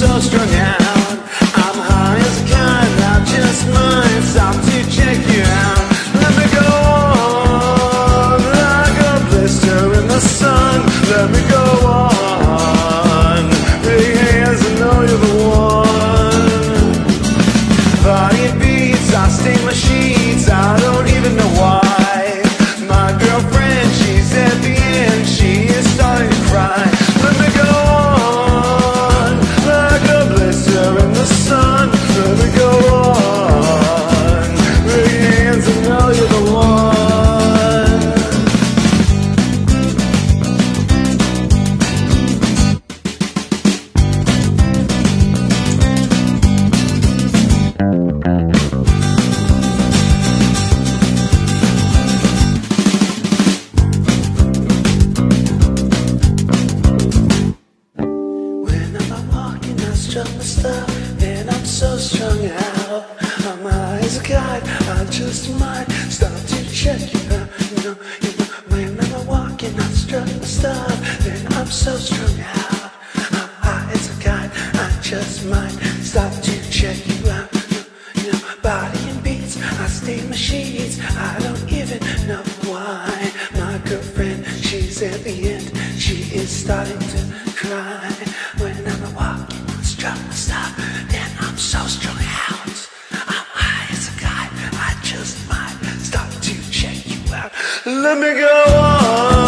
strung out. I'm high as a kite, just stop to check you out. Let me go on like a blister in the sun. Let me go on. Big hands, I know you're the one. Body beats, I just might stop to check you out. Sheets, I don't even know why. My girlfriend, she's at the end, she is starting to cry. When I'm walking, strum my stuff, then I'm so strung out. I'm high as a kite, I just might stop to check you out. Let me go on.